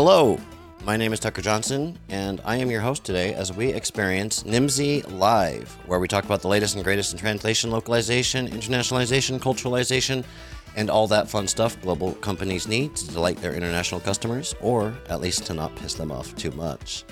Hello, my name is Tucker Johnson, and I am your host today as we experience Nimdzi Live, where we talk about the latest and greatest in translation, localization, internationalization, culturalization, and all that fun stuff global companies need to delight their international customers, or at least to not piss them off too much.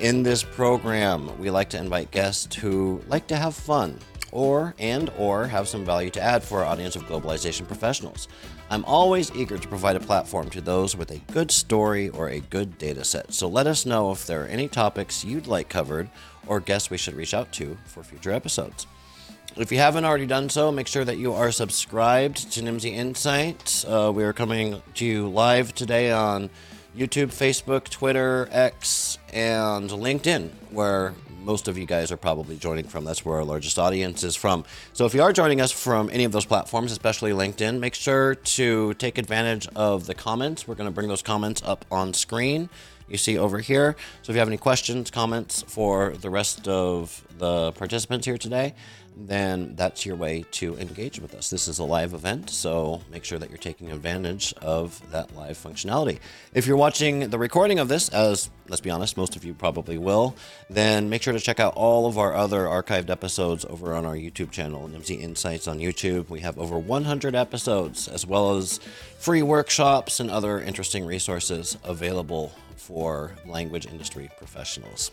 In this program, we like to invite guests who like to have fun or and or have some value to add for our audience of globalization professionals. I'm always eager to provide a platform to those with a good story or a good data set. So let us know if there are any topics you'd like covered or guests we should reach out to for future episodes. If you haven't already done so, make sure that you are subscribed to Nimdzi Insights. Uh, we are coming to you live today on YouTube, Facebook, Twitter, X, and LinkedIn, where most of you guys are probably joining from. That's where our largest audience is from. So if you are joining us from any of those platforms, especially LinkedIn, make sure to take advantage of the comments. We're going to bring those comments up on screen. You see over here. So if you have any questions, comments for the rest of the participants here today, then that's your way to engage with us. This is a live event, so make sure that you're taking advantage of that live functionality. If you're watching the recording of this, as let's be honest, most of you probably will, then make sure to check out all of our other archived episodes over on our YouTube channel, Nimdzi Insights on YouTube. We have over 100 episodes, as well as free workshops and other interesting resources available for language industry professionals.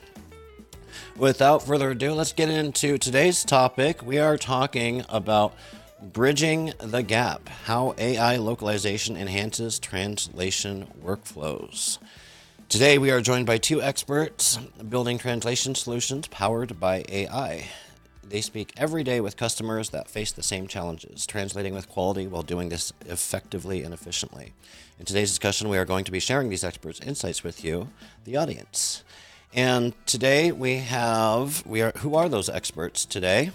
Without further ado, let's get into today's topic. We are talking about bridging the gap how AI localization enhances translation workflows. Today, we are joined by two experts building translation solutions powered by AI. They speak every day with customers that face the same challenges, translating with quality while doing this effectively and efficiently. In today's discussion, we are going to be sharing these experts' insights with you, the audience. And today we have we are who are those experts today?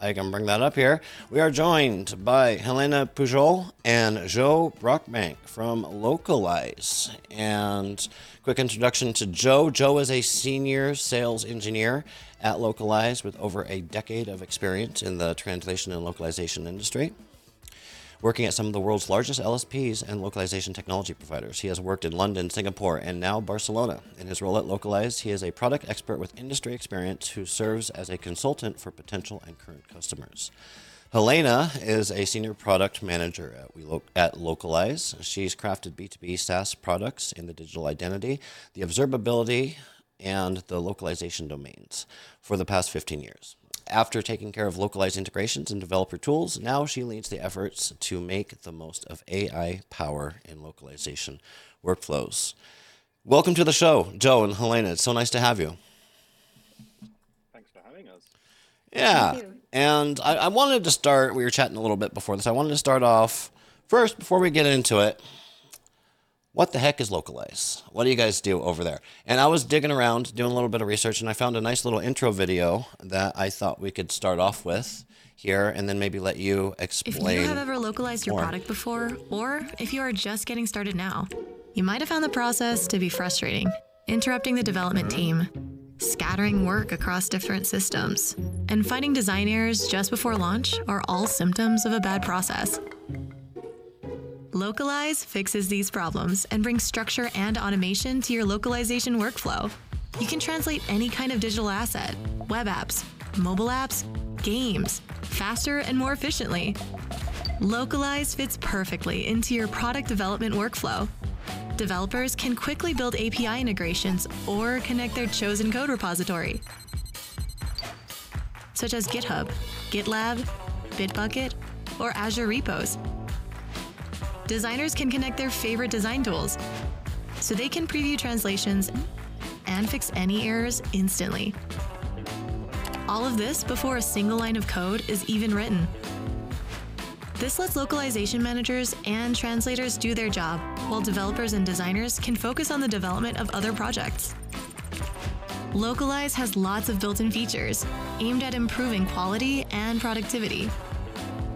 I can bring that up here. We are joined by Helena Pujol and Joe Brockbank from Lokalise. And quick introduction to Joe. Joe is a senior sales engineer at Lokalise with over a decade of experience in the translation and localization industry working at some of the world's largest LSPs and localization technology providers. He has worked in London, Singapore, and now Barcelona. In his role at Lokalise, he is a product expert with industry experience who serves as a consultant for potential and current customers. Helena is a senior product manager at, we at Lokalise. She's crafted B2B SaaS products in the digital identity, the observability, and the localization domains for the past 15 years after taking care of localized integrations and developer tools, now she leads the efforts to make the most of AI power in localization workflows. Welcome to the show, Joe and Helena. It's so nice to have you. Thanks for having us. Yeah. And I, I wanted to start, we were chatting a little bit before this. I wanted to start off first, before we get into it, what the heck is Lokalise? What do you guys do over there? And I was digging around, doing a little bit of research, and I found a nice little intro video that I thought we could start off with here and then maybe let you explain. If you have ever localized your more. product before, or if you are just getting started now, you might have found the process to be frustrating, interrupting the development mm-hmm. team, scattering work across different systems, and finding design errors just before launch are all symptoms of a bad process. Lokalise fixes these problems and brings structure and automation to your localization workflow. You can translate any kind of digital asset, web apps, mobile apps, games, faster and more efficiently. Lokalise fits perfectly into your product development workflow. Developers can quickly build API integrations or connect their chosen code repository, such as GitHub, GitLab, Bitbucket, or Azure repos designers can connect their favorite design tools so they can preview translations and fix any errors instantly. All of this before a single line of code is even written. This lets localization managers and translators do their job, while developers and designers can focus on the development of other projects. Lokalise has lots of built in features aimed at improving quality and productivity.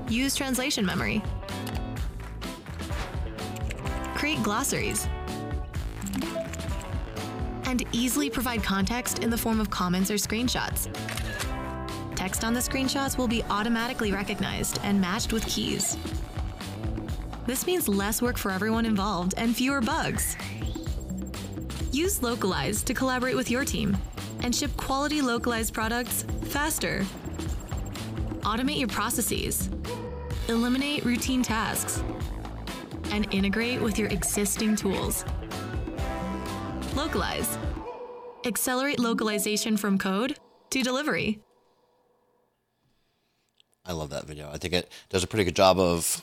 Use translation memory, create glossaries, and easily provide context in the form of comments or screenshots. Text on the screenshots will be automatically recognized and matched with keys. This means less work for everyone involved and fewer bugs. Use Lokalise to collaborate with your team and ship quality localized products faster. Automate your processes, eliminate routine tasks, and integrate with your existing tools. Lokalise. Accelerate localization from code to delivery. I love that video. I think it does a pretty good job of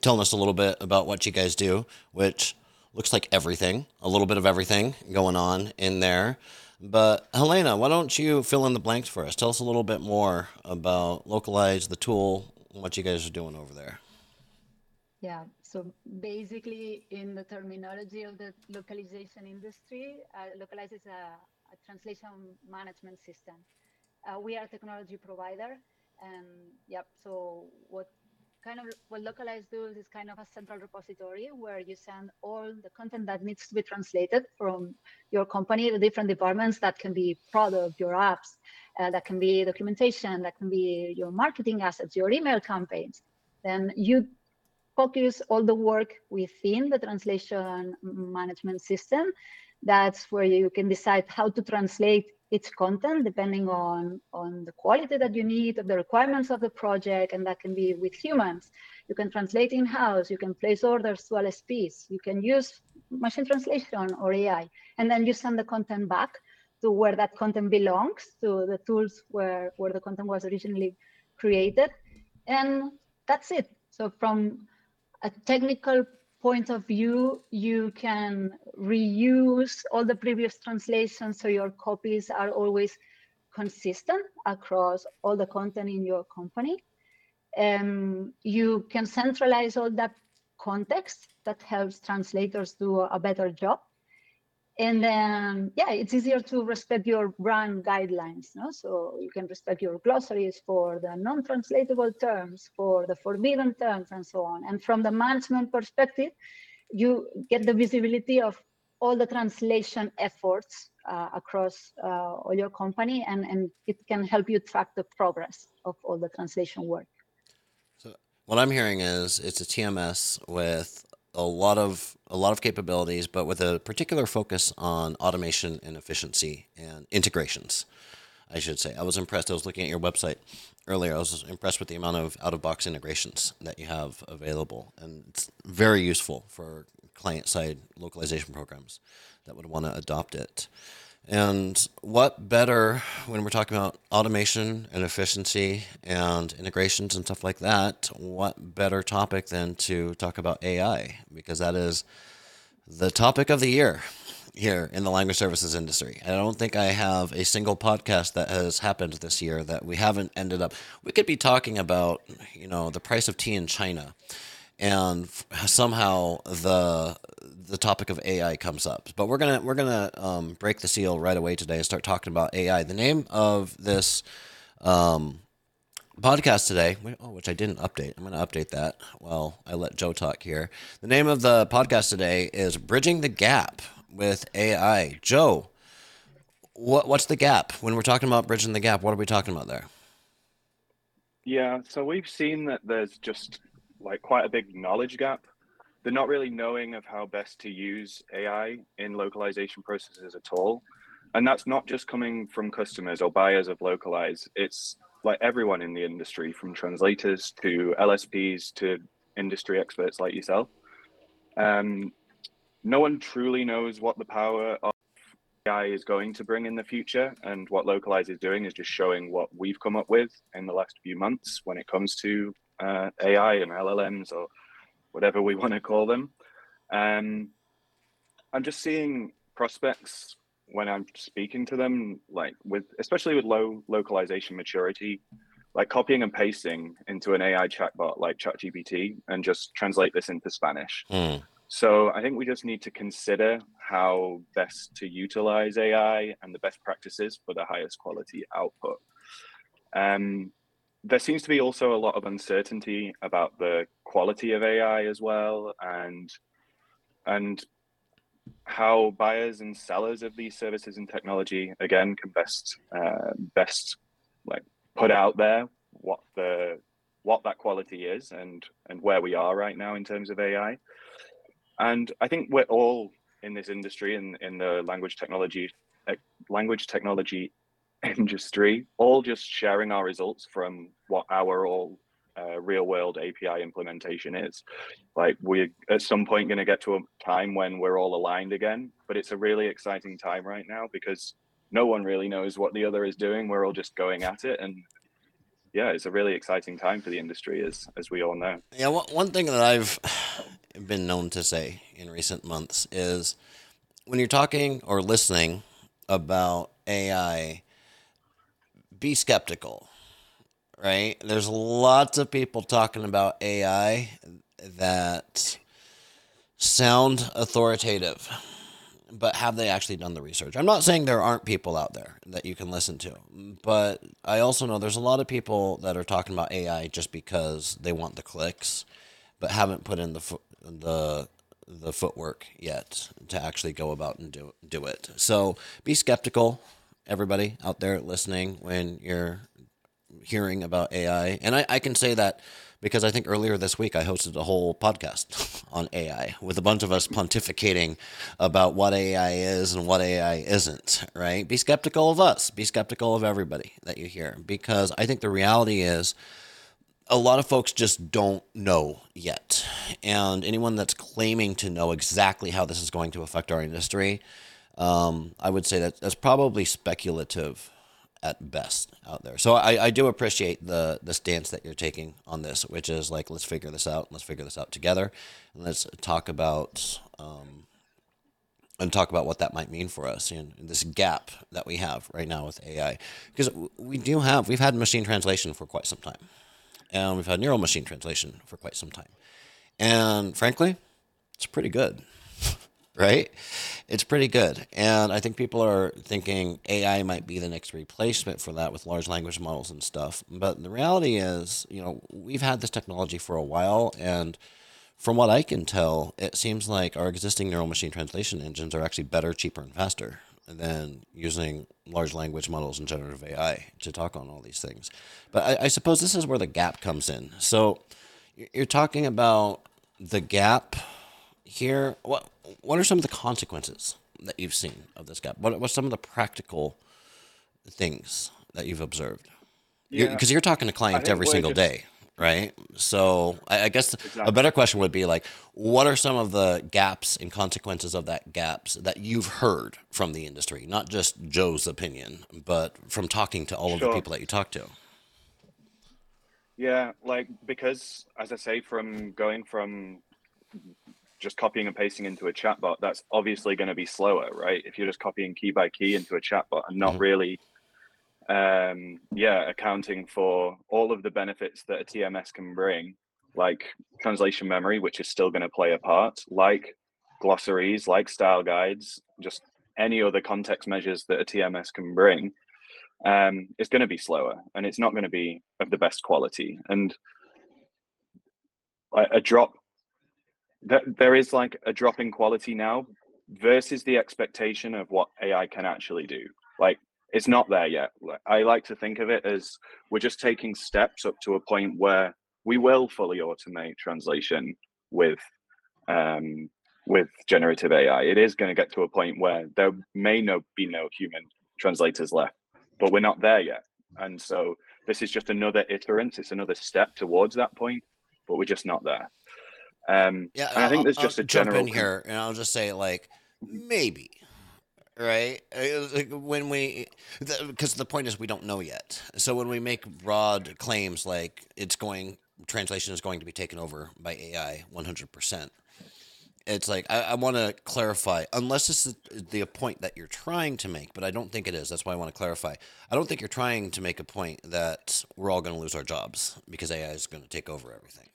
telling us a little bit about what you guys do, which looks like everything, a little bit of everything going on in there. But Helena, why don't you fill in the blanks for us? Tell us a little bit more about Lokalise, the tool, what you guys are doing over there. Yeah, so basically, in the terminology of the localization industry, uh, Lokalise is a, a translation management system. Uh, we are a technology provider, and yep. So what kind of what Lokalise does is kind of a central repository where you send all the content that needs to be translated from your company, the different departments that can be product, your apps, uh, that can be documentation, that can be your marketing assets, your email campaigns. Then you focus all the work within the translation management system. That's where you can decide how to translate its content depending on, on the quality that you need, the requirements of the project, and that can be with humans. You can translate in-house, you can place orders to LSPs, you can use machine translation or AI, and then you send the content back to where that content belongs, to the tools where, where the content was originally created. And that's it. So from a technical point of view, you can reuse all the previous translations so your copies are always consistent across all the content in your company. Um, you can centralize all that context that helps translators do a better job and then yeah it's easier to respect your brand guidelines no? So you can respect your glossaries for the non-translatable terms for the forbidden terms and so on. And from the management perspective you get the visibility of all the translation efforts uh, across uh, all your company and and it can help you track the progress of all the translation work. So what i'm hearing is it's a tms with a lot of a lot of capabilities, but with a particular focus on automation and efficiency and integrations. I should say. I was impressed. I was looking at your website earlier. I was impressed with the amount of out of box integrations that you have available, and it's very useful for client side localization programs that would want to adopt it. And what better when we're talking about automation and efficiency and integrations and stuff like that? What better topic than to talk about AI? Because that is the topic of the year here in the language services industry. I don't think I have a single podcast that has happened this year that we haven't ended up. We could be talking about, you know, the price of tea in China and somehow the the topic of AI comes up. But we're gonna we're gonna um, break the seal right away today and start talking about AI. The name of this um, podcast today, oh, which I didn't update. I'm gonna update that. Well, I let Joe talk here. The name of the podcast today is "Bridging the Gap with AI." Joe, what what's the gap when we're talking about bridging the gap? What are we talking about there? Yeah, so we've seen that there's just like quite a big knowledge gap. They're not really knowing of how best to use AI in localization processes at all. And that's not just coming from customers or buyers of Lokalise. It's like everyone in the industry, from translators to LSPs to industry experts like yourself. Um, no one truly knows what the power of AI is going to bring in the future. And what Lokalise is doing is just showing what we've come up with in the last few months when it comes to uh, AI and LLMs or whatever we want to call them. Um, I'm just seeing prospects when I'm speaking to them, like with especially with low localization maturity, like copying and pasting into an AI chatbot like ChatGPT and just translate this into Spanish. Mm. So I think we just need to consider how best to utilize AI and the best practices for the highest quality output. Um, there seems to be also a lot of uncertainty about the quality of AI as well, and and how buyers and sellers of these services and technology again can best uh, best like put out there what the what that quality is and and where we are right now in terms of AI. And I think we're all in this industry in in the language technology eh, language technology industry, all just sharing our results from what our all uh, real world API implementation is. Like we're at some point going to get to a time when we're all aligned again, but it's a really exciting time right now because no one really knows what the other is doing. We're all just going at it, and yeah, it's a really exciting time for the industry, as as we all know. Yeah, one thing that I've been known to say in recent months is when you're talking or listening about AI, be skeptical, right? There's lots of people talking about AI that sound authoritative, but have they actually done the research? I'm not saying there aren't people out there that you can listen to, but I also know there's a lot of people that are talking about AI just because they want the clicks, but haven't put in the the the footwork yet to actually go about and do do it. So be skeptical, everybody out there listening, when you're hearing about AI. And I, I can say that because I think earlier this week I hosted a whole podcast on AI with a bunch of us pontificating about what AI is and what AI isn't, right? Be skeptical of us, be skeptical of everybody that you hear because I think the reality is a lot of folks just don't know yet. And anyone that's claiming to know exactly how this is going to affect our industry, um, I would say that that's probably speculative at best out there. So I, I do appreciate the the stance that you're taking on this, which is like let's figure this out, let's figure this out together, and let's talk about um, and talk about what that might mean for us and this gap that we have right now with AI, because we do have we've had machine translation for quite some time and we've had neural machine translation for quite some time. And frankly, it's pretty good, right? It's pretty good. And I think people are thinking AI might be the next replacement for that with large language models and stuff. But the reality is, you know, we've had this technology for a while. And from what I can tell, it seems like our existing neural machine translation engines are actually better, cheaper, and faster than using large language models and generative AI to talk on all these things. But I, I suppose this is where the gap comes in. So you're talking about the gap here. What what are some of the consequences that you've seen of this gap? What what's some of the practical things that you've observed? Because yeah. you're, you're, talking to clients every single just, day right? So I, I guess exactly. a better question would be like, what are some of the gaps and consequences of that gaps that you've heard from the industry, not just Joe's opinion, but from talking to all sure. of the people that you talk to? Yeah, like because as I say, from going from just copying and pasting into a chatbot, that's obviously going to be slower, right? If you're just copying key by key into a chatbot and not mm-hmm. really um, yeah, accounting for all of the benefits that a TMS can bring, like translation memory, which is still going to play a part, like glossaries, like style guides, just any other context measures that a TMS can bring, um, it's going to be slower and it's not going to be of the best quality. And a drop, there is like a drop in quality now versus the expectation of what AI can actually do. Like it's not there yet. I like to think of it as we're just taking steps up to a point where we will fully automate translation with um, with generative AI. It is going to get to a point where there may no be no human translators left, but we're not there yet. And so this is just another iterant. It's another step towards that point, but we're just not there. Um, yeah, I think there's just I'll a general jump in here, and I'll just say like maybe right? Like when we, because the, the point is we don't know yet. So when we make broad claims like it's going, translation is going to be taken over by AI 100%. It's like I, I want to clarify, unless it's the, the point that you're trying to make, but I don't think it is. That's why I want to clarify. I don't think you're trying to make a point that we're all going to lose our jobs because AI is going to take over everything.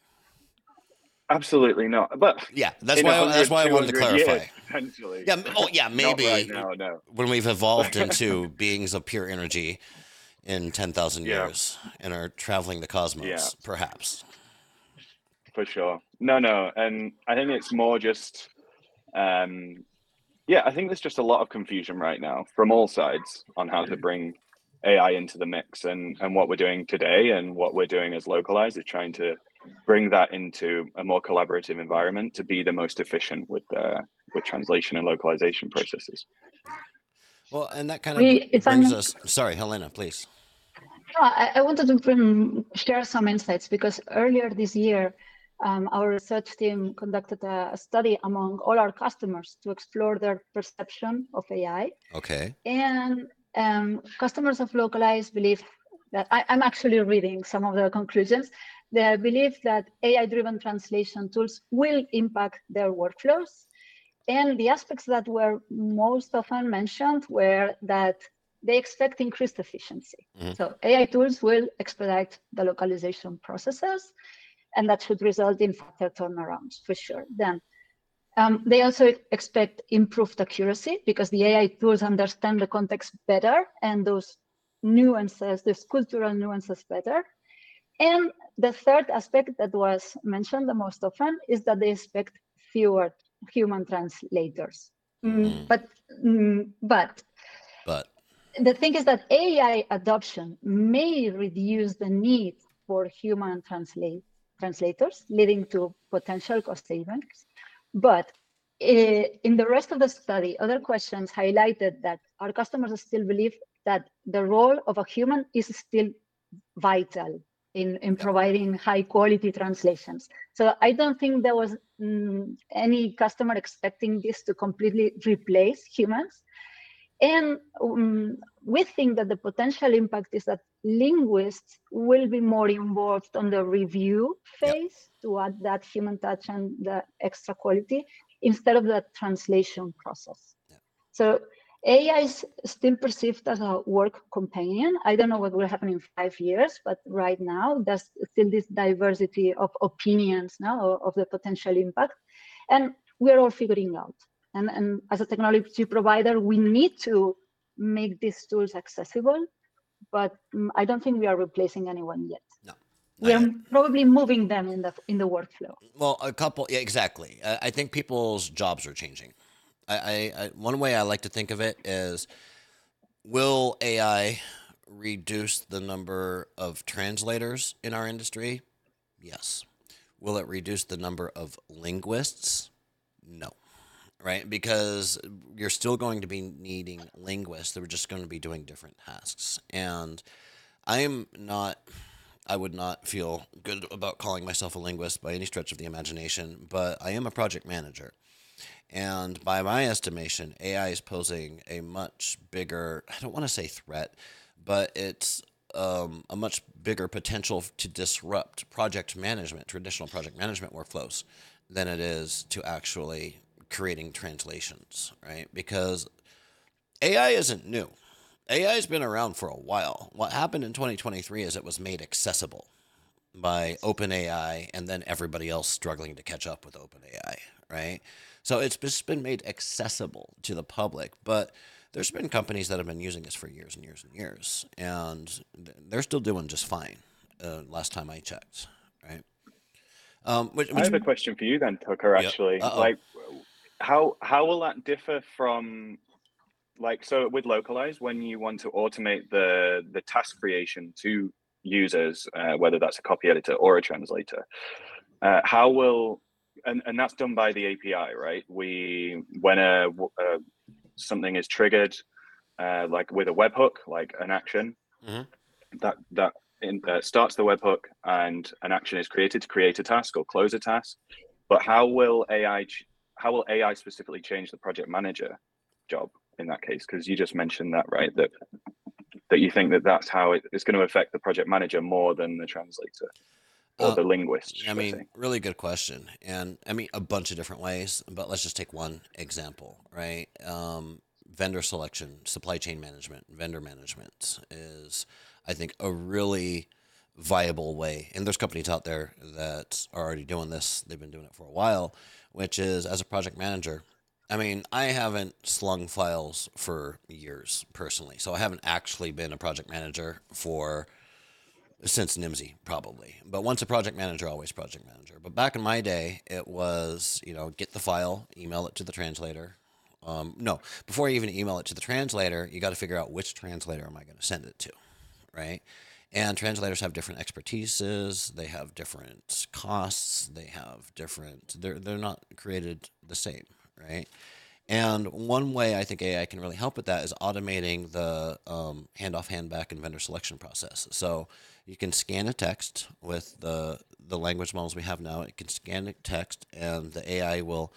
Absolutely not. But yeah, that's why that's why I wanted to clarify. Years, potentially. Yeah. Oh, yeah. Maybe right now, no. when we've evolved into beings of pure energy in ten thousand yeah. years and are traveling the cosmos, yeah. perhaps. For sure. No, no, and I think it's more just, um, yeah, I think there's just a lot of confusion right now from all sides on how to bring AI into the mix, and and what we're doing today, and what we're doing as localized is trying to bring that into a more collaborative environment to be the most efficient with uh, with translation and localization processes. Well, and that kind of we, brings us. Sorry, Helena, please. I, I wanted to share some insights because earlier this year, um, our research team conducted a, a, study among all our customers to explore their perception of AI. Okay. And um, customers of Lokalise believe that I, am actually reading some of the conclusions. They believe that AI-driven translation tools will impact their workflows. And the aspects that were most often mentioned were that they expect increased efficiency. Mm-hmm. So AI tools will expedite the localization processes, and that should result in faster turnarounds for sure. Then um, they also expect improved accuracy because the AI tools understand the context better and those nuances, those cultural nuances better. And the third aspect that was mentioned the most often is that they expect fewer human translators. Mm, mm. But mm, but but the thing is that AI adoption may reduce the need for human translate, translators, leading to potential cost savings. But uh, in the rest of the study, other questions highlighted that our customers still believe that the role of a human is still vital in, in providing high quality translations. So I don't think there was mm, any customer expecting this to completely replace humans. And um, we think that the potential impact is that linguists will be more involved on the review phase to add that human touch and the extra quality instead of the translation process. Yep. So AI is still perceived as a work companion. I don't know what will happen in five years, but right now there's still this diversity of opinions now of the potential impact. And we're all figuring out and, and as a technology provider, we need to make these tools accessible, but um, I don't think we are replacing anyone yet. No. We are probably moving them in the in the workflow. Well, a couple, yeah, exactly. I, I think people's jobs are changing. I, I, I, one way I like to think of it is, will AI reduce the number of translators in our industry? Yes. Will it reduce the number of linguists? No right? Because you're still going to be needing linguists that are just going to be doing different tasks. And I'm not, I would not feel good about calling myself a linguist by any stretch of the imagination, but I am a project manager. And by my estimation, AI is posing a much bigger, I don't want to say threat, but it's um, a much bigger potential to disrupt project management, traditional project management workflows, than it is to actually creating translations, right? Because AI isn't new. AI has been around for a while. What happened in 2023 is it was made accessible by OpenAI and then everybody else struggling to catch up with OpenAI, right? So it's just been made accessible to the public, but there's been companies that have been using this for years and years and years, and they're still doing just fine. Uh, last time I checked, right? Um, which, which, I have a question for you then, Tucker. Actually, yep. like how how will that differ from like so with Lokalise when you want to automate the the task creation to users uh, whether that's a copy editor or a translator uh, how will and, and that's done by the api right we when a, uh, something is triggered uh, like with a webhook like an action mm-hmm. that that in, uh, starts the webhook and an action is created to create a task or close a task but how will ai ch- how will AI specifically change the project manager job in that case? Because you just mentioned that, right? That that you think that that's how it, it's going to affect the project manager more than the translator or uh, the linguist. I mean, really good question, and I mean a bunch of different ways. But let's just take one example, right? Um, vendor selection, supply chain management, vendor management is, I think, a really viable way. And there's companies out there that are already doing this. They've been doing it for a while which is as a project manager. I mean, I haven't slung files for years personally, so I haven't actually been a project manager for since Nimdzi probably. But once a project manager, always project manager. But back in my day, it was you know get the file, email it to the translator. Um, no, before you even email it to the translator, you got to figure out which translator am I going to send it to, right? And translators have different expertises, they have different costs, they have different they're they're not created the same, right? And one way I think AI can really help with that is automating the um, handoff, handback, and vendor selection process. So you can scan a text with the the language models we have now. It can scan a text, and the AI will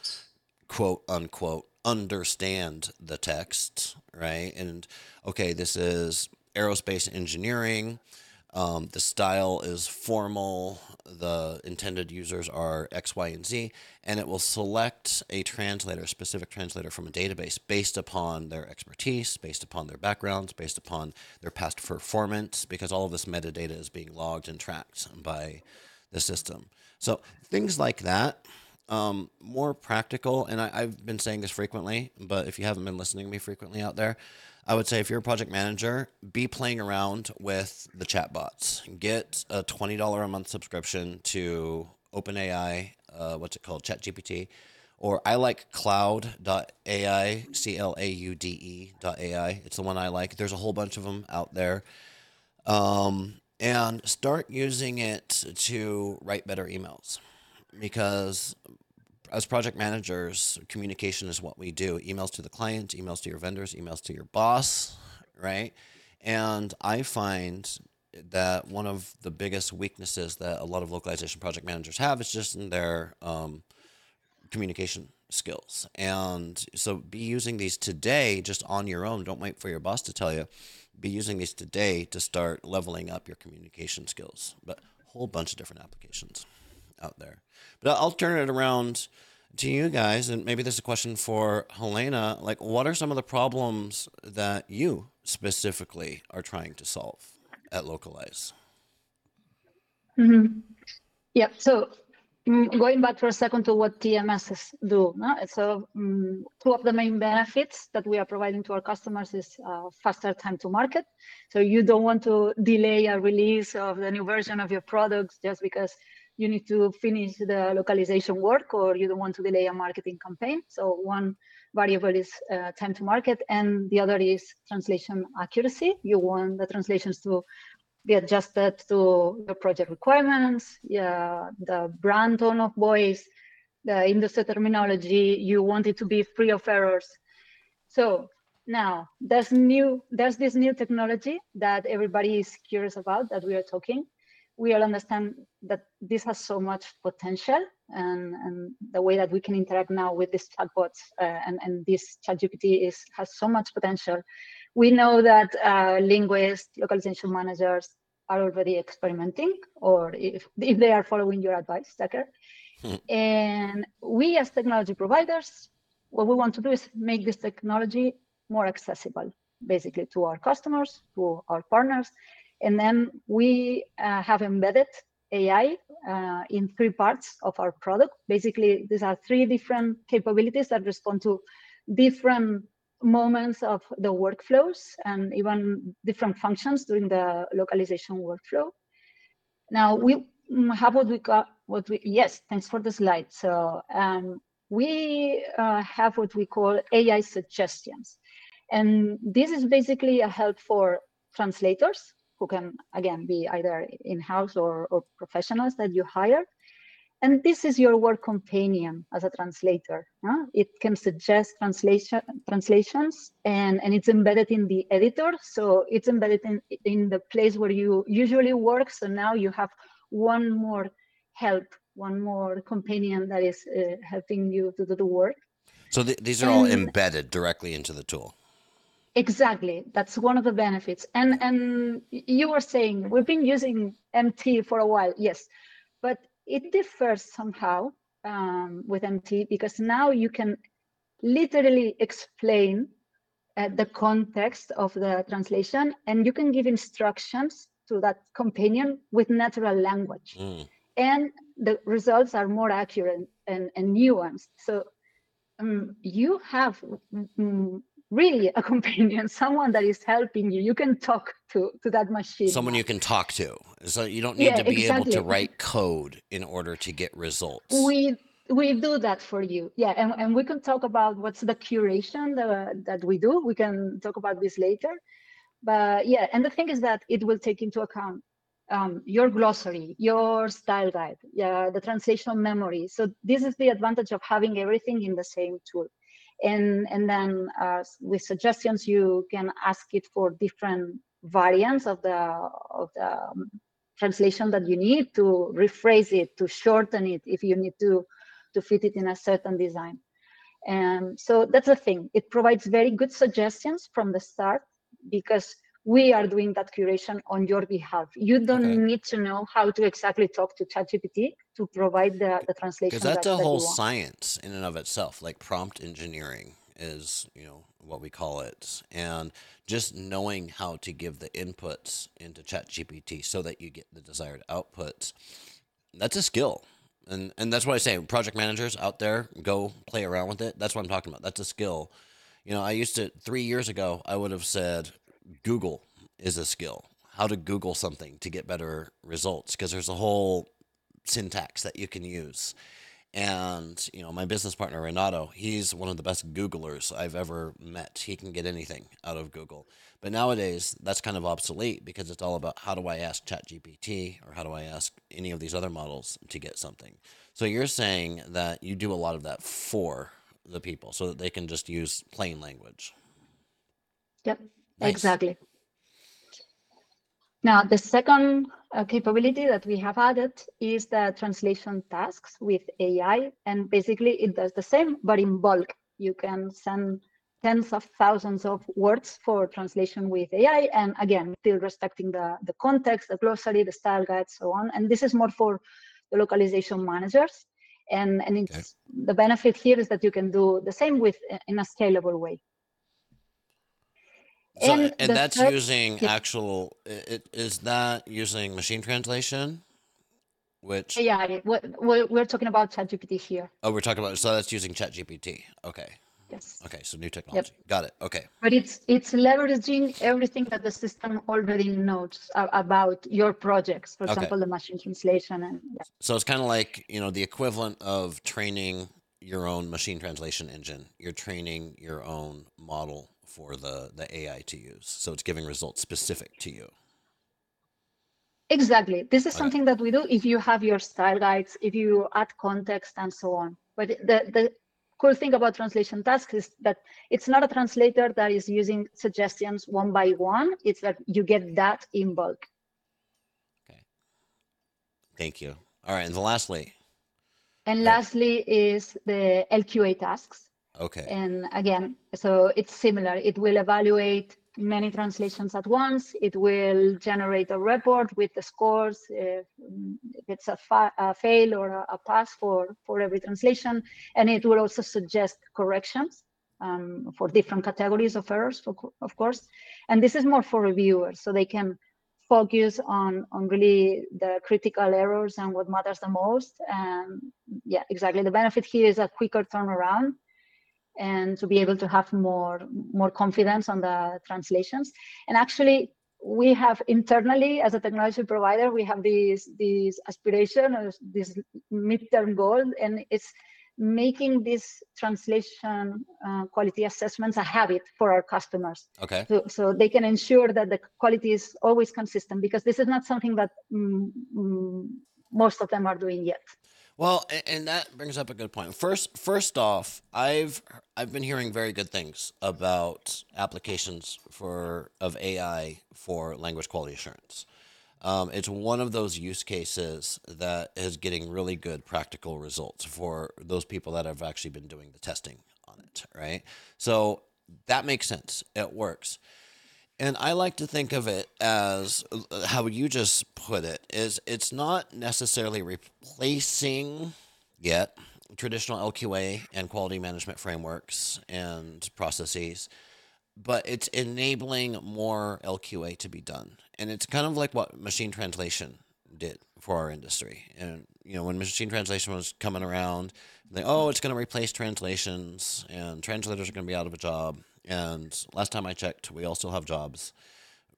quote unquote understand the text, right? And okay, this is aerospace engineering. Um, the style is formal. The intended users are X, Y, and Z, and it will select a translator, a specific translator from a database based upon their expertise, based upon their backgrounds, based upon their past performance, because all of this metadata is being logged and tracked by the system. So things like that, um, more practical, and I, I've been saying this frequently, but if you haven't been listening to me frequently out there, I would say if you're a project manager, be playing around with the chatbots. Get a twenty dollar a month subscription to OpenAI, uh, what's it called, ChatGPT, or I like Claude.ai, C L A U D E AI. It's the one I like. There's a whole bunch of them out there, um, and start using it to write better emails because as project managers, communication is what we do. Emails to the client, emails to your vendors, emails to your boss, right? And I find that one of the biggest weaknesses that a lot of localization project managers have is just in their um, communication skills. And so be using these today just on your own. Don't wait for your boss to tell you. Be using these today to start leveling up your communication skills. But a whole bunch of different applications out there. But I'll turn it around to you guys, and maybe this is a question for Helena. Like, what are some of the problems that you specifically are trying to solve at Lokalise? Mm-hmm. Yeah. So mm, going back for a second to what TMSs do. No? So um, two of the main benefits that we are providing to our customers is uh, faster time to market. So you don't want to delay a release of the new version of your products just because you need to finish the localization work or you don't want to delay a marketing campaign. So one variable is uh, time to market and the other is translation accuracy. You want the translations to be adjusted to the project requirements, yeah, the brand tone of voice, the industry terminology. You want it to be free of errors. So now there's new, there's this new technology that everybody is curious about that we are talking we all understand that this has so much potential and, and the way that we can interact now with these chatbots uh, and, and this ChatGPT is has so much potential. We know that uh, linguists, localization managers are already experimenting, or if, if they are following your advice, Tucker. Hmm. And we as technology providers, what we want to do is make this technology more accessible, basically to our customers, to our partners, and then we uh, have embedded AI uh, in three parts of our product. Basically, these are three different capabilities that respond to different moments of the workflows and even different functions during the localization workflow. Now we have what we got, what we, yes, thanks for the slide. So um, we uh, have what we call AI suggestions. And this is basically a help for translators who can, again, be either in-house or, or professionals that you hire. And this is your work companion as a translator. Huh? It can suggest translation translations and, and it's embedded in the editor. So it's embedded in, in the place where you usually work. So now you have one more help, one more companion that is uh, helping you to do the work. So th these are and, all embedded directly into the tool. Exactly, that's one of the benefits. And and you were saying we've been using MT for a while, yes, but it differs somehow um, with MT because now you can literally explain uh, the context of the translation and you can give instructions to that companion with natural language. Mm. And the results are more accurate and, and nuanced. So um, you have um, really a companion, someone that is helping you. You can talk to to that machine. Someone you can talk to. So you don't need yeah, to be exactly. able to write code in order to get results. We we do that for you. Yeah, and, and we can talk about what's the curation that, that we do. We can talk about this later. But yeah, and the thing is that it will take into account um, your glossary, your style guide, yeah, the translation memory. So this is the advantage of having everything in the same tool. And, and then uh, with suggestions, you can ask it for different variants of the, of the um, translation that you need to rephrase it, to shorten it if you need to, to fit it in a certain design. And so that's the thing. It provides very good suggestions from the start because we are doing that curation on your behalf. You don't okay. need to know how to exactly talk to ChatGPT to provide the, the translation. Because that's that, a whole science in and of itself. Like prompt engineering is, you know, what we call it. And just knowing how to give the inputs into ChatGPT so that you get the desired outputs, that's a skill. And and that's what I say. Project managers out there, go play around with it. That's what I'm talking about. That's a skill. You know, I used to three years ago, I would have said, Google is a skill. How to Google something to get better results because there's a whole syntax that you can use. And, you know, my business partner, Renato, he's one of the best Googlers I've ever met. He can get anything out of Google. But nowadays, that's kind of obsolete because it's all about how do I ask ChatGPT or how do I ask any of these other models to get something. So you're saying that you do a lot of that for the people so that they can just use plain language. Yep. Nice. Exactly. Now, the second uh, capability that we have added is the translation tasks with AI. And basically it does the same, but in bulk. You can send tens of thousands of words for translation with AI. And again, still respecting the, the context, the glossary, the style guide, so on. And this is more for the localization managers. And, and it's, okay. the benefit here is that you can do the same with in a scalable way. So, and, and that's third, using yeah. actual. It, is that using machine translation? Which yeah, we're, we're talking about ChatGPT here. Oh, we're talking about so that's using ChatGPT. Okay. Yes. Okay, so new technology. Yep. Got it. Okay. But it's it's leveraging everything that the system already knows about your projects. For okay. example, the machine translation and. Yeah. So it's kind of like you know the equivalent of training your own machine translation engine. You're training your own model for the, the AI to use. So it's giving results specific to you. Exactly. This is okay. something that we do if you have your style guides, if you add context and so on. But the, the cool thing about translation tasks is that it's not a translator that is using suggestions one by one. It's that you get that in bulk. Okay. Thank you. All right. And lastly. And lastly is the LQA tasks. Okay. And again, so it's similar. It will evaluate many translations at once. It will generate a report with the scores, if it's a, fa a fail or a, a, pass for, for every translation. And it will also suggest corrections um, for different categories of errors, for, of course. And this is more for reviewers, so they can focus on, on really the critical errors and what matters the most. And yeah, exactly. The benefit here is a quicker turnaround and to be able to have more more confidence on the translations. And actually we have internally as a technology provider we have this this aspiration or this midterm goal and it's making this translation uh, quality assessments a habit for our customers. Okay. So, so they can ensure that the quality is always consistent because this is not something that mm, mm, most of them are doing yet well, and that brings up a good point. First, first off, I've I've been hearing very good things about applications for of AI for language quality assurance. Um, it's one of those use cases that is getting really good practical results for those people that have actually been doing the testing on it, right? So that makes sense. It works. And I like to think of it as uh, how you just put it is it's not necessarily replacing yet traditional LQA and quality management frameworks and processes, but it's enabling more LQA to be done. And it's kind of like what machine translation did for our industry. And you know, when machine translation was coming around, they oh, it's going to replace translations and translators are going to be out of a job and last time I checked, we all still have jobs.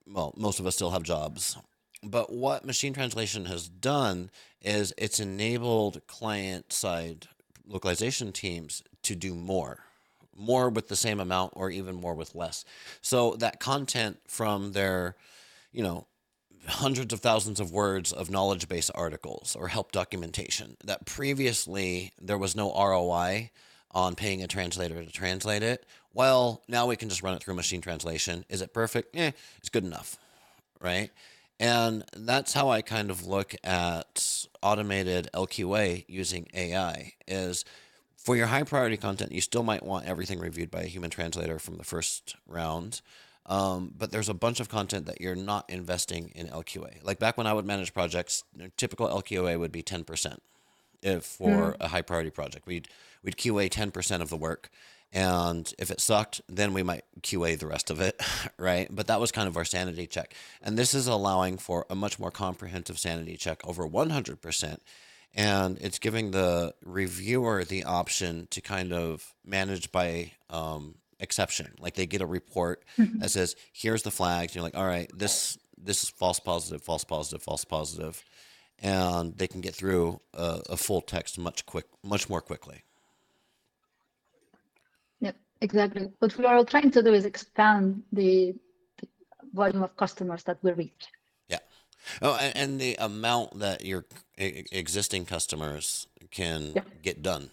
Well, most of us still have jobs. But what machine translation has done is it's enabled client side localization teams to do more, more with the same amount or even more with less. So that content from their, you know, hundreds of thousands of words of knowledge base articles or help documentation that previously there was no ROI on paying a translator to translate it. Well, now we can just run it through machine translation. Is it perfect? Eh, it's good enough, right? And that's how I kind of look at automated LQA using AI is for your high priority content, you still might want everything reviewed by a human translator from the first round. Um, but there's a bunch of content that you're not investing in LQA. Like back when I would manage projects, typical LQA would be 10% if for mm. a high priority project. We'd we'd QA 10% of the work. And if it sucked, then we might QA the rest of it, right? But that was kind of our sanity check. And this is allowing for a much more comprehensive sanity check over 100%. And it's giving the reviewer the option to kind of manage by um, exception. Like they get a report mm-hmm. that says, "Here's the flags." you're like, "All right, this this is false positive, false positive, false positive," and they can get through a, a full text much quick, much more quickly. Exactly. What we are all trying to do is expand the, the volume of customers that we reach. Yeah. Oh, and, and the amount that your existing customers can yep. get done,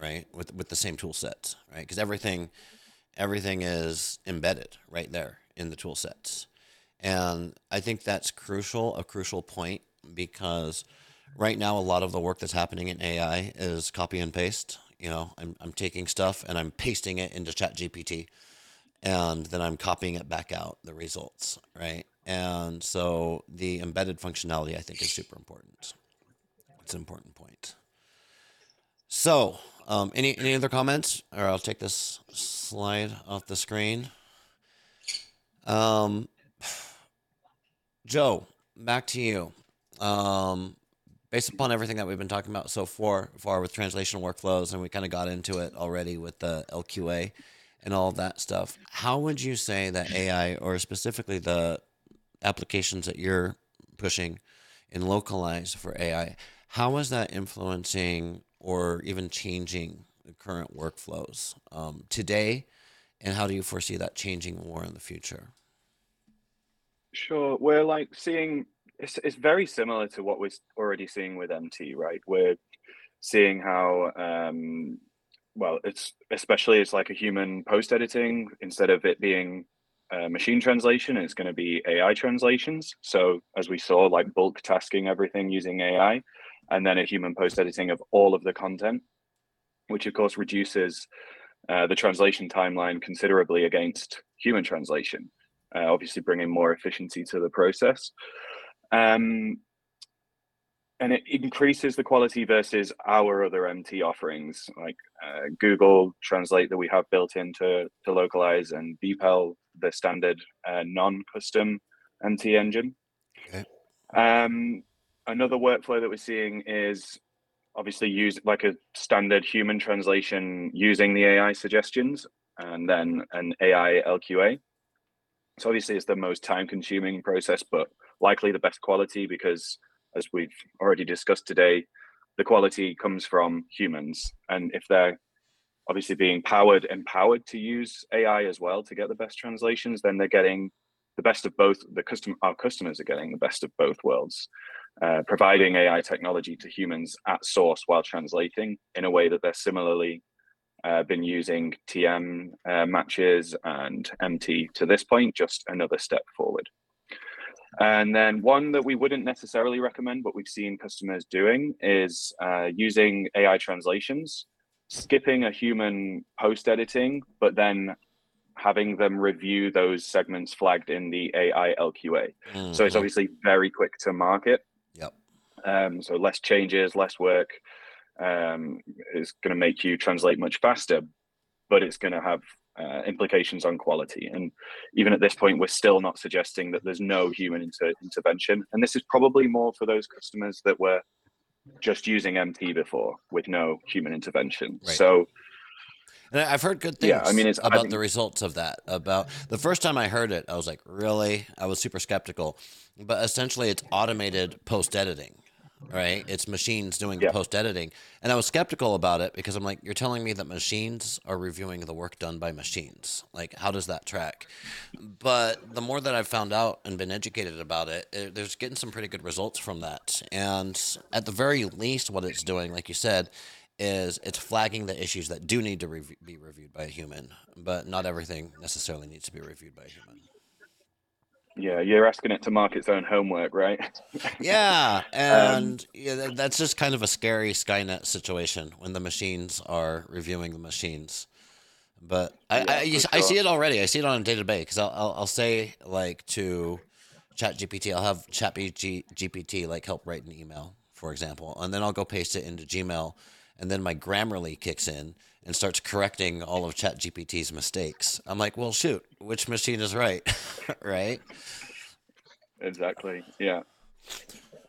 right? With with the same tool sets, right? Because everything everything is embedded right there in the tool sets. And I think that's crucial, a crucial point, because right now a lot of the work that's happening in AI is copy and paste. You know, I'm, I'm taking stuff and I'm pasting it into ChatGPT and then I'm copying it back out, the results, right? And so the embedded functionality I think is super important. It's an important point. So um, any any other comments? Or I'll take this slide off the screen. Um, Joe, back to you. Um, based upon everything that we've been talking about so far, far with translation workflows, and we kind of got into it already with the LQA and all that stuff. How would you say that AI, or specifically the applications that you're pushing in Lokalise for AI, how is that influencing or even changing the current workflows um, today? And how do you foresee that changing more in the future? Sure. We're like seeing it's, it's very similar to what we're already seeing with MT, right? We're seeing how, um, well, it's especially it's like a human post editing instead of it being uh, machine translation, it's going to be AI translations. So as we saw, like bulk tasking everything using AI, and then a human post editing of all of the content, which of course reduces uh, the translation timeline considerably against human translation, uh, obviously bringing more efficiency to the process. Um, and it increases the quality versus our other MT offerings like uh, Google Translate that we have built into to Lokalise and DeepL, the standard uh, non-custom MT engine. Okay. Um, another workflow that we're seeing is obviously use like a standard human translation using the AI suggestions and then an AI LQA. So obviously it's the most time consuming process, but likely the best quality because as we've already discussed today, the quality comes from humans. And if they're obviously being powered, empowered to use AI as well to get the best translations, then they're getting the best of both the custom our customers are getting the best of both worlds uh, providing AI technology to humans at source while translating in a way that they're similarly uh, been using TM uh, matches and MT to this point, just another step forward. And then one that we wouldn't necessarily recommend, but we've seen customers doing is uh, using AI translations, skipping a human post editing, but then having them review those segments flagged in the AI LQA. Mm-hmm. So it's mm-hmm. obviously very quick to market um, so less changes, less work um, is going to make you translate much faster, but it's going to have uh, implications on quality. And even at this point, we're still not suggesting that there's no human inter- intervention. And this is probably more for those customers that were just using MT before with no human intervention. Right. So. And I've heard good things yeah, I mean, about think, the results of that. About the first time I heard it, I was like, really? I was super skeptical. But essentially, it's automated post editing right? It's machines doing Yeah. the post editing. And I was skeptical about it because I'm like, you're telling me that machines are reviewing the work done by machines. Like, how does that track? But the more that I've found out and been educated about it, it there's getting some pretty good results from that. And at the very least, what it's doing, like you said, is it's flagging the issues that do need to rev- be reviewed by a human, but not everything necessarily needs to be reviewed by a human. Yeah, you're asking it to mark its own homework, right? Yeah, um, and yeah, that's just kind of a scary Skynet situation when the machines are reviewing the machines. But I, Yeah, I, you for s- I see it already. I see it on a day to day because I'll, I'll I'll say like to ChatGPT, I'll have ChatGPT like help write an email, for example, and then I'll go paste it into Gmail, and then my Grammarly kicks in and starts correcting all of ChatGPT's mistakes. I'm like, well, shoot, which machine is right, right? exactly. Yeah.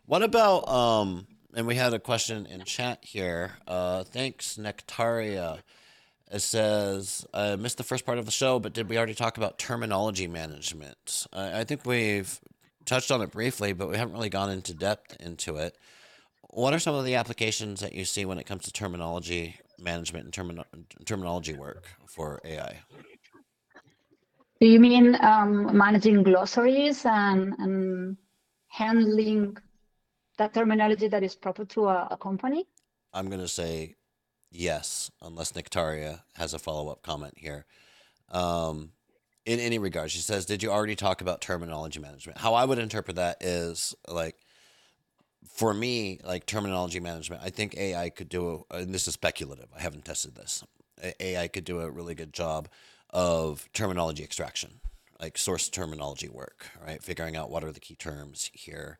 What about um and we had a question in chat here. Uh thanks Nectaria. It says I missed the first part of the show, but did we already talk about terminology management? I I think we've touched on it briefly, but we haven't really gone into depth into it. What are some of the applications that you see when it comes to terminology management and termino- terminology work for AI? Do you mean um, managing glossaries and, and handling that terminology that is proper to a, a company? I'm going to say yes, unless Nectaria has a follow up comment here. Um, in any regard, she says, Did you already talk about terminology management? How I would interpret that is like, for me, like terminology management, I think AI could do, and this is speculative, I haven't tested this. AI could do a really good job of terminology extraction, like source terminology work, right? Figuring out what are the key terms here,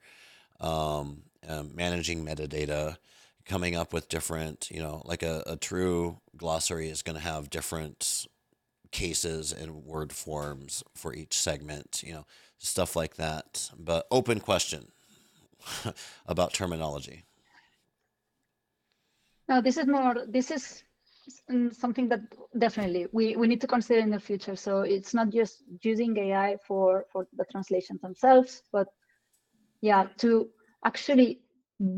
um, um, managing metadata, coming up with different, you know, like a, a true glossary is going to have different cases and word forms for each segment, you know, stuff like that. But open question about terminology. No, this is more, this is something that definitely we, we need to consider in the future. So it's not just using AI for, for the translations themselves, but yeah, to actually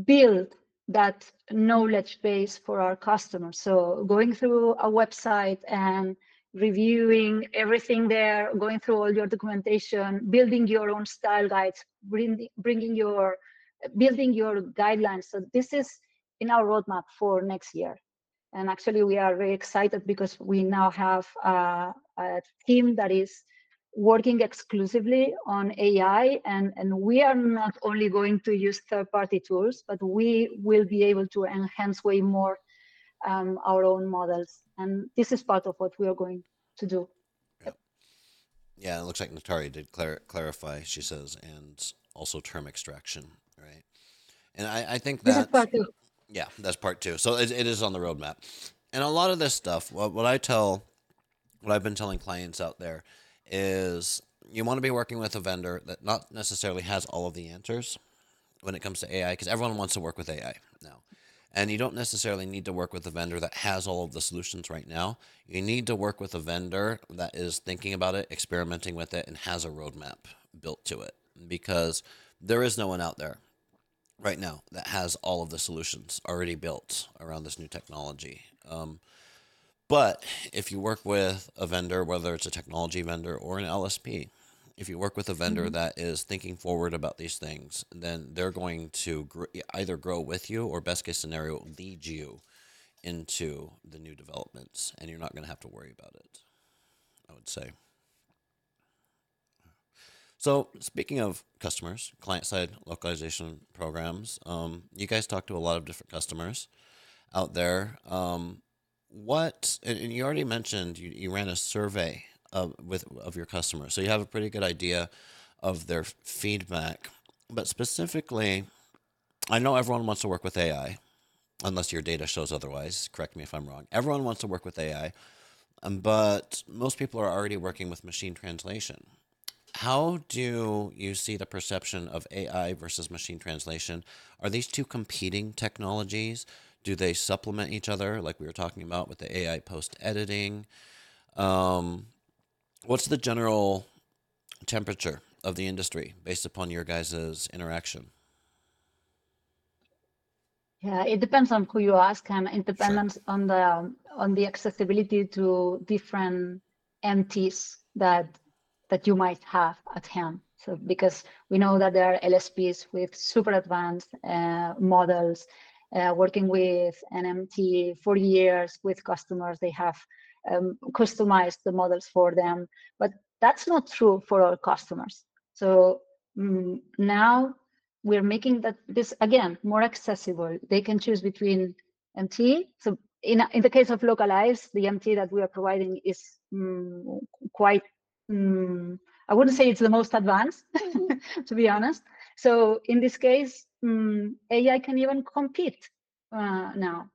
build that knowledge base for our customers. So going through a website and reviewing everything there, going through all your documentation, building your own style guides, bringing, bringing your, building your guidelines. So this is in our roadmap for next year. And actually, we are very excited because we now have uh, a team that is working exclusively on AI, and, and we are not only going to use third-party tools, but we will be able to enhance way more um, our own models. And this is part of what we are going to do. Yeah, it looks like Nataria did clar- clarify, she says, and also term extraction, right? And I, I think that part two. Yeah, that's part two. So it, it is on the roadmap. And a lot of this stuff, what, what I tell, what I've been telling clients out there is you want to be working with a vendor that not necessarily has all of the answers when it comes to AI, because everyone wants to work with AI now. And you don't necessarily need to work with a vendor that has all of the solutions right now. You need to work with a vendor that is thinking about it, experimenting with it, and has a roadmap built to it. Because there is no one out there right now that has all of the solutions already built around this new technology. Um, but if you work with a vendor, whether it's a technology vendor or an LSP, if you work with a vendor that is thinking forward about these things, then they're going to gr- either grow with you or, best case scenario, lead you into the new developments, and you're not going to have to worry about it. I would say. So, speaking of customers, client side localization programs, um, you guys talk to a lot of different customers out there. Um, what, and, you already mentioned you, you ran a survey of, with, of your customers, so you have a pretty good idea of their feedback. But specifically, I know everyone wants to work with AI, unless your data shows otherwise. Correct me if I'm wrong. Everyone wants to work with AI, um, but most people are already working with machine translation. How do you see the perception of AI versus machine translation? Are these two competing technologies? Do they supplement each other, like we were talking about with the AI post editing? Um, what's the general temperature of the industry based upon your guys' interaction? Yeah, it depends on who you ask, and it depends sure. on the on the accessibility to different MTs that that you might have at hand. So because we know that there are LSPs with super advanced uh, models, uh, working with NMT for years with customers, they have um, customized the models for them, but that's not true for all customers. So um, now we're making that this again more accessible. They can choose between MT. So in, in the case of localized, the MT that we are providing is um, quite, um, I wouldn't say it's the most advanced, to be honest. So in this case, um, AI can even compete uh, now.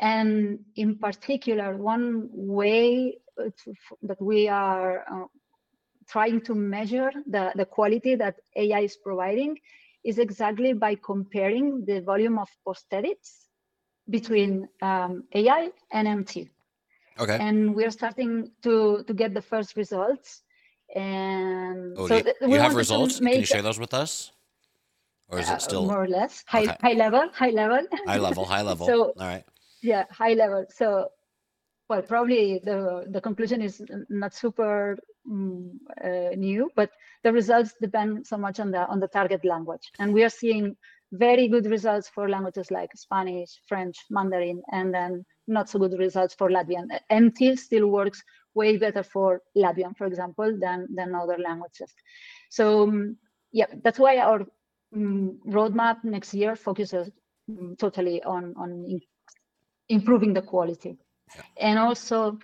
And in particular, one way to, that we are uh, trying to measure the, the quality that AI is providing is exactly by comparing the volume of post edits between um, AI and MT. Okay. And we're starting to to get the first results. And oh, so you, you have results? Can you share those with us? Or is uh, it still more or less high okay. high level? High level. high level. High level. so all right. Yeah, high level. So, well, probably the the conclusion is not super um, uh, new, but the results depend so much on the on the target language, and we are seeing very good results for languages like Spanish, French, Mandarin, and then not so good results for Latvian. MT still works way better for Latvian, for example, than than other languages. So um, yeah, that's why our um, roadmap next year focuses um, totally on on in improving the quality, yeah. and also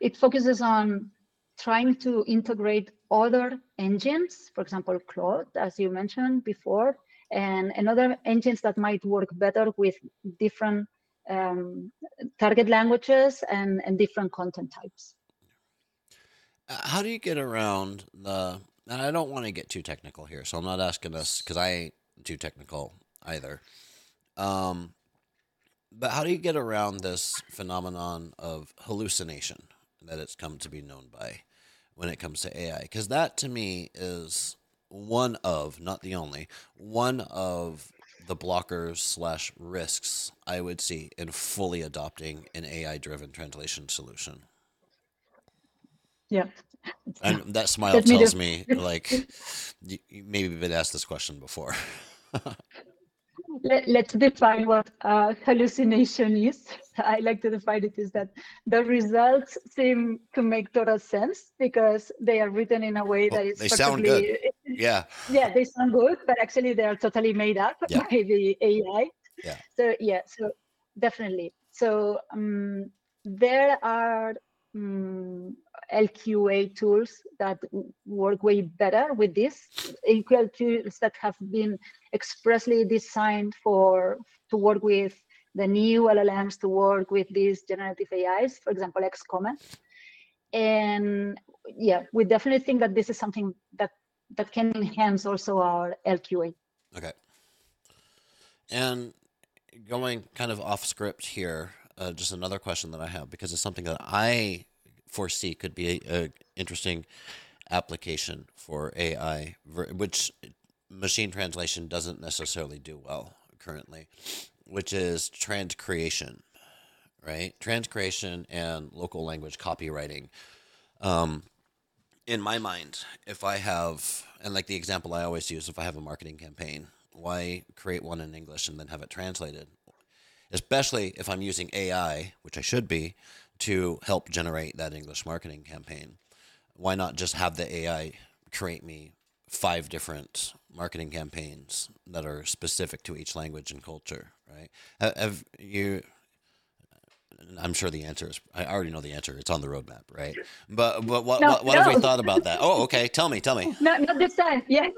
it focuses on trying to integrate other engines, for example, Claude, as you mentioned before, and, and other engines that might work better with different um, target languages and, and different content types. Uh, how do you get around the, and I don't want to get too technical here, so I'm not asking this because I ain't too technical either. Um, but how do you get around this phenomenon of hallucination that it's come to be known by? when it comes to AI because that to me is one of not the only one of the blockers slash risks I would see in fully adopting an AI driven translation solution. Yeah. And that smile tells me like you, maybe you've been asked this question before. let, us define what uh, hallucination is. I like to define it is that the results seem to make total sense because they are written in a way well, that is they sound good. Yeah. Yeah, they sound good, but actually they are totally made up yeah. by the AI. Yeah. So yeah, so definitely. So um, there are um, LQA tools that work way better with this. LQA tools that have been expressly designed for to work with the new LLMs to work with these generative AIs, for example, xCOMET. And yeah, we definitely think that this is something that that can enhance also our LQA. Okay. And going kind of off script here, uh, just another question that I have because it's something that I foresee could be an interesting application for AI, which machine translation doesn't necessarily do well currently, which is transcreation, right? Transcreation and local language copywriting. Um, in my mind, if I have, and like the example I always use, if I have a marketing campaign, why create one in English and then have it translated? Especially if I'm using AI, which I should be, to help generate that English marketing campaign. Why not just have the AI create me five different marketing campaigns that are specific to each language and culture, right? Have you? I'm sure the answer is. I already know the answer. It's on the roadmap, right? But but what no, what, what no. have we thought about that? Oh, okay. Tell me. Tell me. No, not this time. Yeah.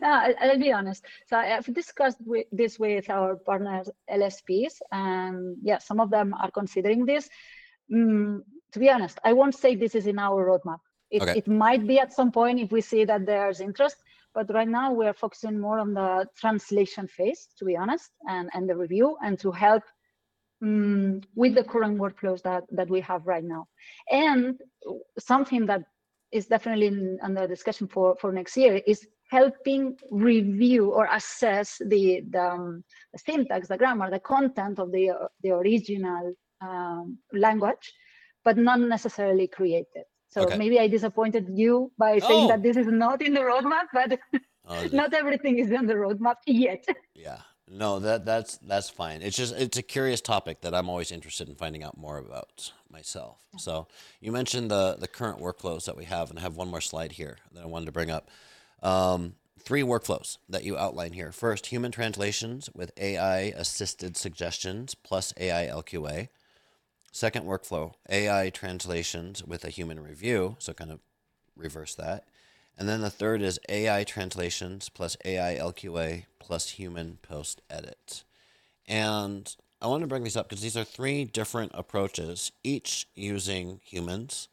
no, I'll be honest. So I've discussed with, this with our partners LSPs, and yeah, some of them are considering this. Mm, to be honest, I won't say this is in our roadmap. It, okay. it might be at some point if we see that there's interest, but right now we are focusing more on the translation phase, to be honest, and, and the review, and to help um, with the current workflows that, that we have right now. And something that is definitely in, under discussion for, for next year is helping review or assess the, the, um, the syntax, the grammar, the content of the, uh, the original um, language, but not necessarily create it. So okay. maybe I disappointed you by saying oh. that this is not in the roadmap, but oh, not everything is on the roadmap yet. Yeah. No, that that's that's fine. It's just it's a curious topic that I'm always interested in finding out more about myself. So you mentioned the the current workflows that we have, and I have one more slide here that I wanted to bring up. Um, three workflows that you outline here. First, human translations with AI assisted suggestions plus AI LQA. Second workflow, AI translations with a human review. So kind of reverse that. And then the third is AI translations plus AI LQA plus human post edit. And I want to bring these up because these are three different approaches, each using humans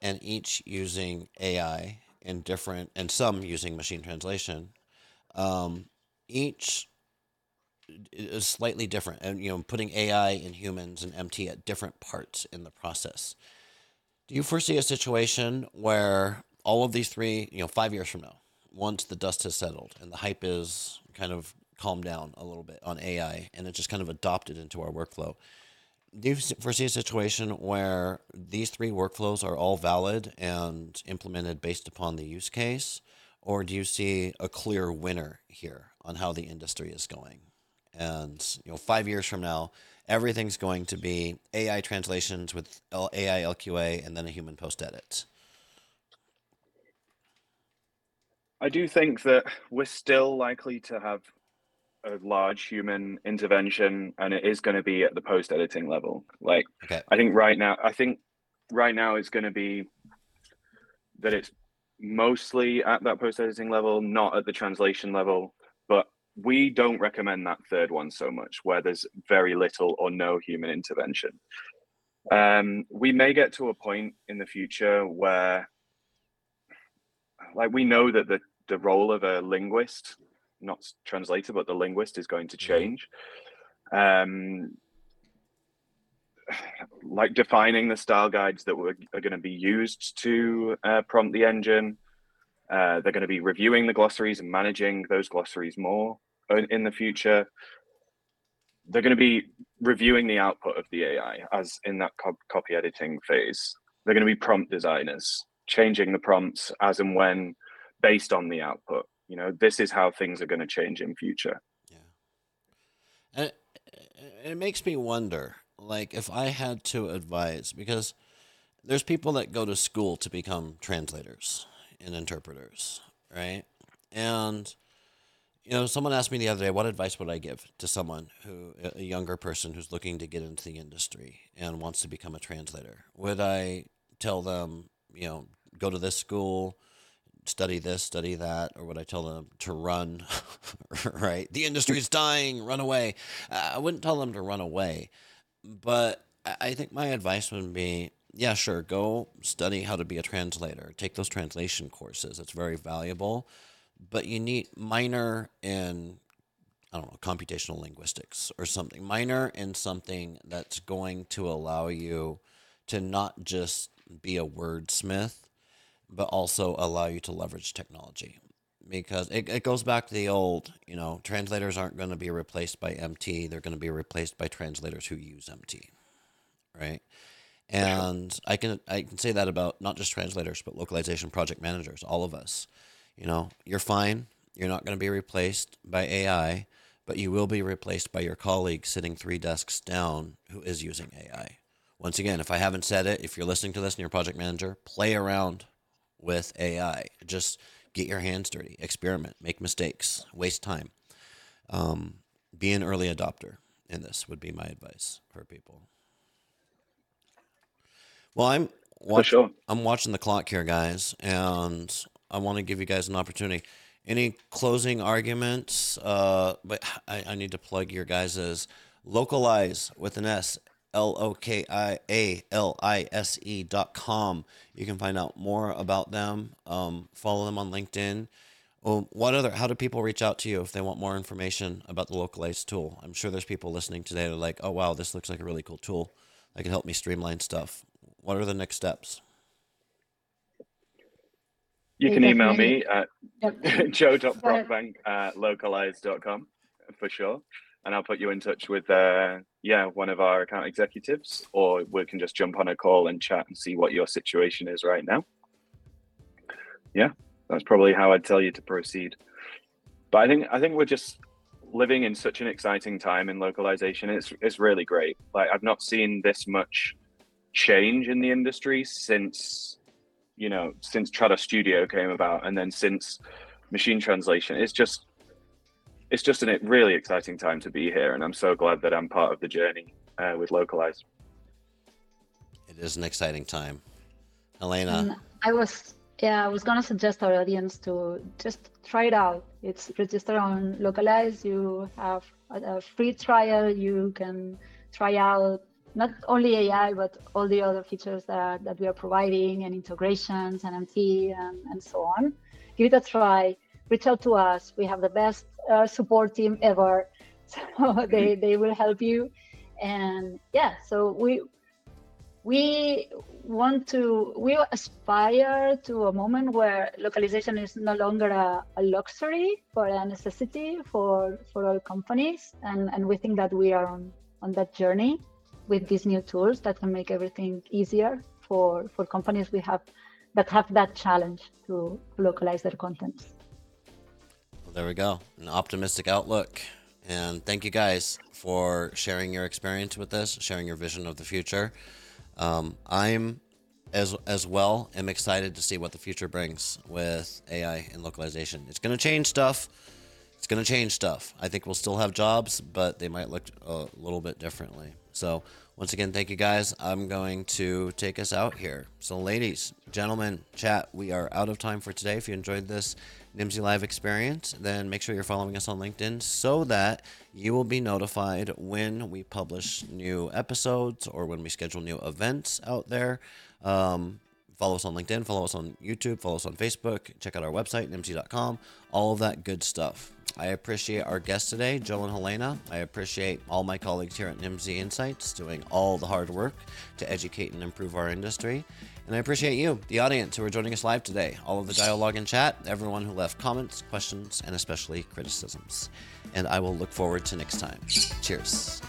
and each using AI in different, and some using machine translation. Um, each is slightly different, and you know, putting AI and humans and MT at different parts in the process. Do you foresee a situation where all of these three, you know, five years from now, once the dust has settled and the hype is kind of calmed down a little bit on AI and it just kind of adopted into our workflow, do you foresee a situation where these three workflows are all valid and implemented based upon the use case? Or do you see a clear winner here on how the industry is going? And you know, five years from now, everything's going to be AI translations with AI LQA and then a human post edit. I do think that we're still likely to have a large human intervention and it is going to be at the post editing level. Like okay. I think right now I think right now it's going to be that it's mostly at that post editing level, not at the translation level, but we don't recommend that third one so much where there's very little or no human intervention. Um, we may get to a point in the future where like we know that the the role of a linguist, not translator, but the linguist is going to mm-hmm. change. Um, like defining the style guides that were, are going to be used to uh, prompt the engine. Uh, they're going to be reviewing the glossaries and managing those glossaries more in the future. They're going to be reviewing the output of the AI as in that co- copy editing phase. They're going to be prompt designers, changing the prompts as and when based on the output. You know, this is how things are going to change in future. Yeah, and it makes me wonder, like, if I had to advise, because there's people that go to school to become translators and interpreters, right? And you know, someone asked me the other day, what advice would I give to someone who, a younger person who's looking to get into the industry and wants to become a translator? Would I tell them, you know, go to this school, study this, study that, or would I tell them to run? right? The industry's dying, run away. Uh, I wouldn't tell them to run away, but I think my advice would be yeah, sure, go study how to be a translator, take those translation courses. It's very valuable, but you need minor in I don't know, computational linguistics or something, minor in something that's going to allow you to not just be a wordsmith, but also allow you to leverage technology because it, it goes back to the old, you know, translators aren't going to be replaced by MT. They're going to be replaced by translators who use MT. Right. And I can I can say that about not just translators, but localization project managers, all of us. You know, you're fine. You're not going to be replaced by AI, but you will be replaced by your colleague sitting three desks down who is using AI. Once again, if I haven't said it, if you're listening to this and you're a project manager, play around with AI. Just get your hands dirty, experiment, make mistakes, waste time. Um, be an early adopter in this would be my advice for people. Well, I'm watch- sure. I'm watching the clock here, guys, and I want to give you guys an opportunity. Any closing arguments? Uh, but I, I need to plug your guys's Lokalise with an S L O K I A L I S E dot com. You can find out more about them. Um, follow them on LinkedIn. Well, what other? How do people reach out to you if they want more information about the localized tool? I'm sure there's people listening today that are like, "Oh wow, this looks like a really cool tool that can help me streamline stuff." What are the next steps? You can email me at yep. joe.brockbank at lokalise.com for sure. And I'll put you in touch with, uh, yeah, one of our account executives, or we can just jump on a call and chat and see what your situation is right now. Yeah, that's probably how I'd tell you to proceed. But I think I think we're just living in such an exciting time in localization. It's it's really great. Like I've not seen this much change in the industry since you know since Trados Studio came about, and then since machine translation. It's just it's just a really exciting time to be here, and I'm so glad that I'm part of the journey uh, with Lokalise. It is an exciting time, Helena. I was yeah, I was gonna suggest our audience to just try it out. It's register on Lokalise. You have a, a free trial. You can try out not only AI, but all the other features that, that we are providing and integrations, NMT, and, and so on. Give it a try. Reach out to us. We have the best uh, support team ever. So they, they will help you. And yeah, so we we want to we aspire to a moment where localization is no longer a, a, luxury but a necessity for for all companies and and we think that we are on on that journey with these new tools that can make everything easier for for companies we have that have that challenge to localize their contents well, there we go an optimistic outlook and thank you guys for sharing your experience with this sharing your vision of the future um, I'm as as well am excited to see what the future brings with AI and localization. It's going to change stuff. It's going to change stuff. I think we'll still have jobs, but they might look a little bit differently. So once again, thank you guys. I'm going to take us out here. So ladies, gentlemen, chat, we are out of time for today. If you enjoyed this Nimdzi Live experience, then make sure you're following us on LinkedIn so that you will be notified when we publish new episodes or when we schedule new events out there. Um, follow us on LinkedIn, follow us on YouTube, follow us on Facebook, check out our website, nimdzi.com, all of that good stuff. I appreciate our guests today, Joe and Helena. I appreciate all my colleagues here at Nimdzi Insights doing all the hard work to educate and improve our industry. And I appreciate you, the audience who are joining us live today, all of the dialogue and chat, everyone who left comments, questions, and especially criticisms. And I will look forward to next time. Cheers.